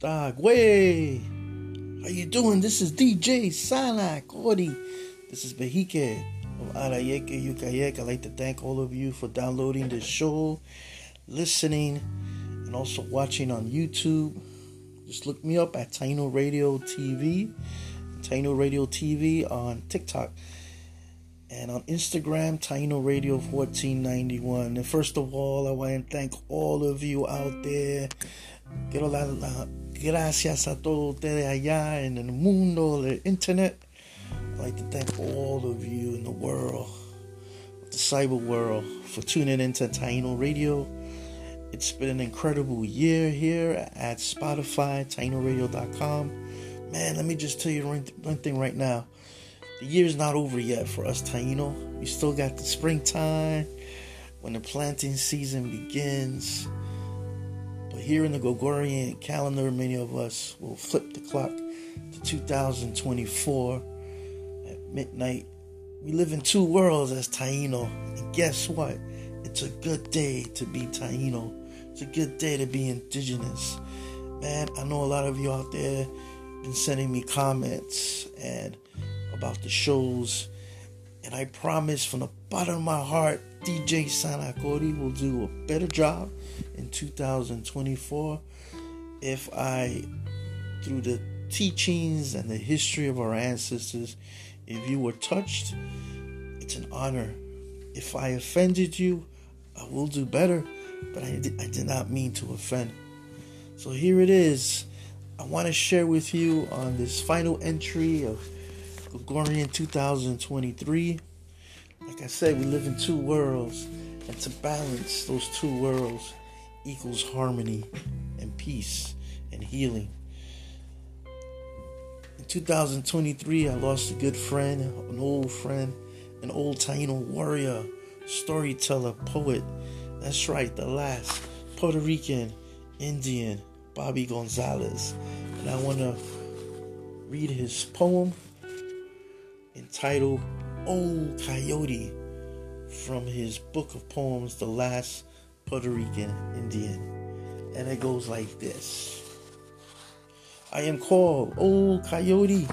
Dog, way. How you doing? This is DJ Sanakori. This is Behike of Arayeke Yukayek. I'd like to thank all of you for downloading this show, listening, and also watching on YouTube. Just look me up at Taino Radio TV, Taino Radio TV on TikTok, and on Instagram, Taino Radio 1491. And first of all, I want to thank all of you out there. Quiero dar las gracias a todos ustedes allá en el mundo del internet. I'd like to thank all of you in the world, the cyber world, for tuning into Taino Radio. It's been an incredible year here at Spotify, TainoRadio.com. Man, let me just tell you one thing right now. The year's not over yet for us, Taino. We still got the springtime when the planting season begins. But here in the Gregorian calendar, many of us will flip the clock to 2024 at midnight. We live in two worlds as Taino. And guess what? It's a good day to be Taino. It's a good day to be indigenous. Man, I know a lot of you out there been sending me comments and about the shows. And I promise from the bottom of my heart, DJ Sanakori will do a better job in 2024 if I, through the teachings and the history of our ancestors, if you were touched, it's an honor. If I offended you, I will do better, but I did, I did not mean to offend. So here it is. I want to share with you on this final entry of Gregorian 2023. Like I said, we live in two worlds, and to balance those two worlds equals harmony and peace and healing. In 2023, I lost a good friend, an old friend, an old Taino warrior, storyteller, poet. That's right, the last Puerto Rican Indian, Bobby Gonzalez. And I want to read his poem entitled Old Coyote from his book of poems, The Last Puerto Rican Indian. And it goes like this I am called Old Coyote.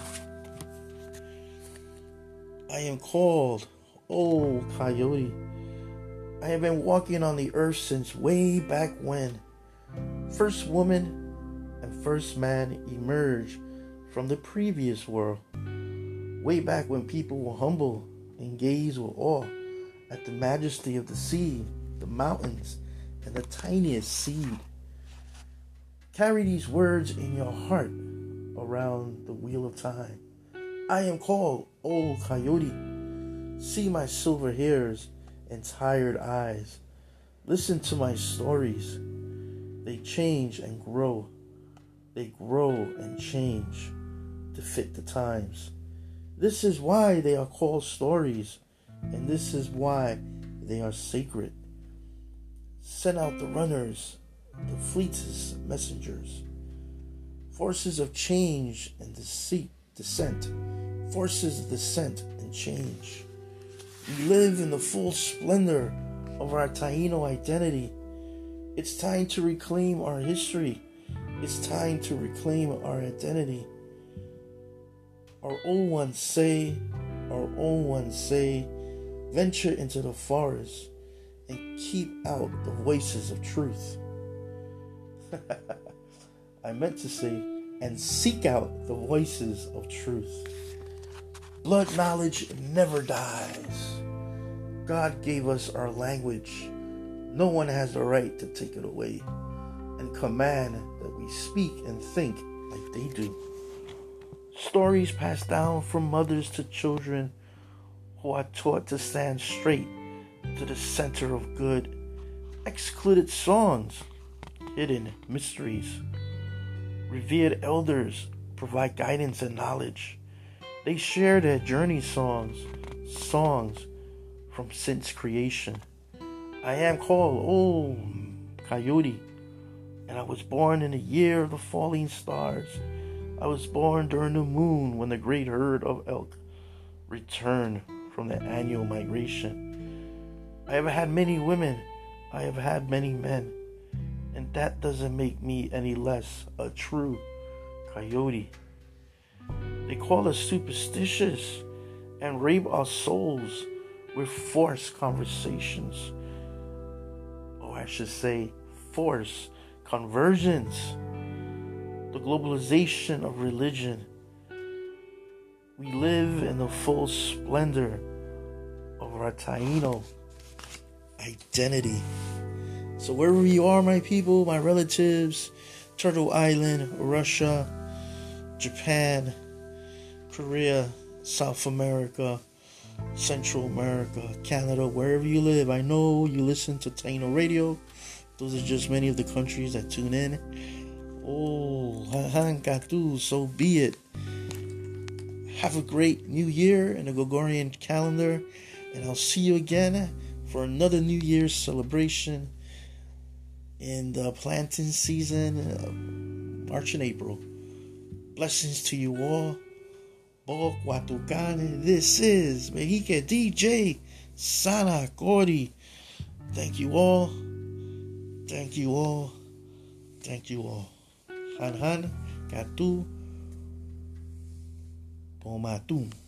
I am called Old Coyote. I have been walking on the earth since way back when. First woman and first man emerged from the previous world. Way back when people were humble and gazed with awe at the majesty of the sea, the mountains, and the tiniest seed. Carry these words in your heart around the wheel of time. I am called Old Coyote. See my silver hairs and tired eyes. Listen to my stories. They change and grow. They grow and change to fit the times. This is why they are called stories, and this is why they are sacred. Send out the runners, the fleetest messengers, forces of change and deceit, descent, forces of descent and change. We live in the full splendor of our Taino identity. It's time to reclaim our history. It's time to reclaim our identity. Our old ones say, our old ones say, venture into the forest and keep out the voices of truth. I meant to say, and seek out the voices of truth. Blood knowledge never dies. God gave us our language. No one has the right to take it away and command that we speak and think like they do. Stories passed down from mothers to children who are taught to stand straight to the center of good. Excluded songs, hidden mysteries. Revered elders provide guidance and knowledge. They share their journey songs, songs from since creation. I am called Old Coyote, and I was born in the year of the falling stars. I was born during the moon when the great herd of elk returned from their annual migration. I have had many women, I have had many men, and that doesn't make me any less a true coyote. They call us superstitious and rape our souls with forced conversations. Or I should say, forced conversions. The globalization of religion. We live in the full splendor of our Taino identity. So, wherever you are, my people, my relatives, Turtle Island, Russia, Japan, Korea, South America, Central America, Canada, wherever you live, I know you listen to Taino Radio. Those are just many of the countries that tune in. Oh, So be it. Have a great new year in the Gregorian calendar, and I'll see you again for another New Year's celebration in the planting season, uh, March and April. Blessings to you all. Bo This is Mexique DJ Sanakori. Thank you all. Thank you all. Thank you all. Han Gatu Pomatum.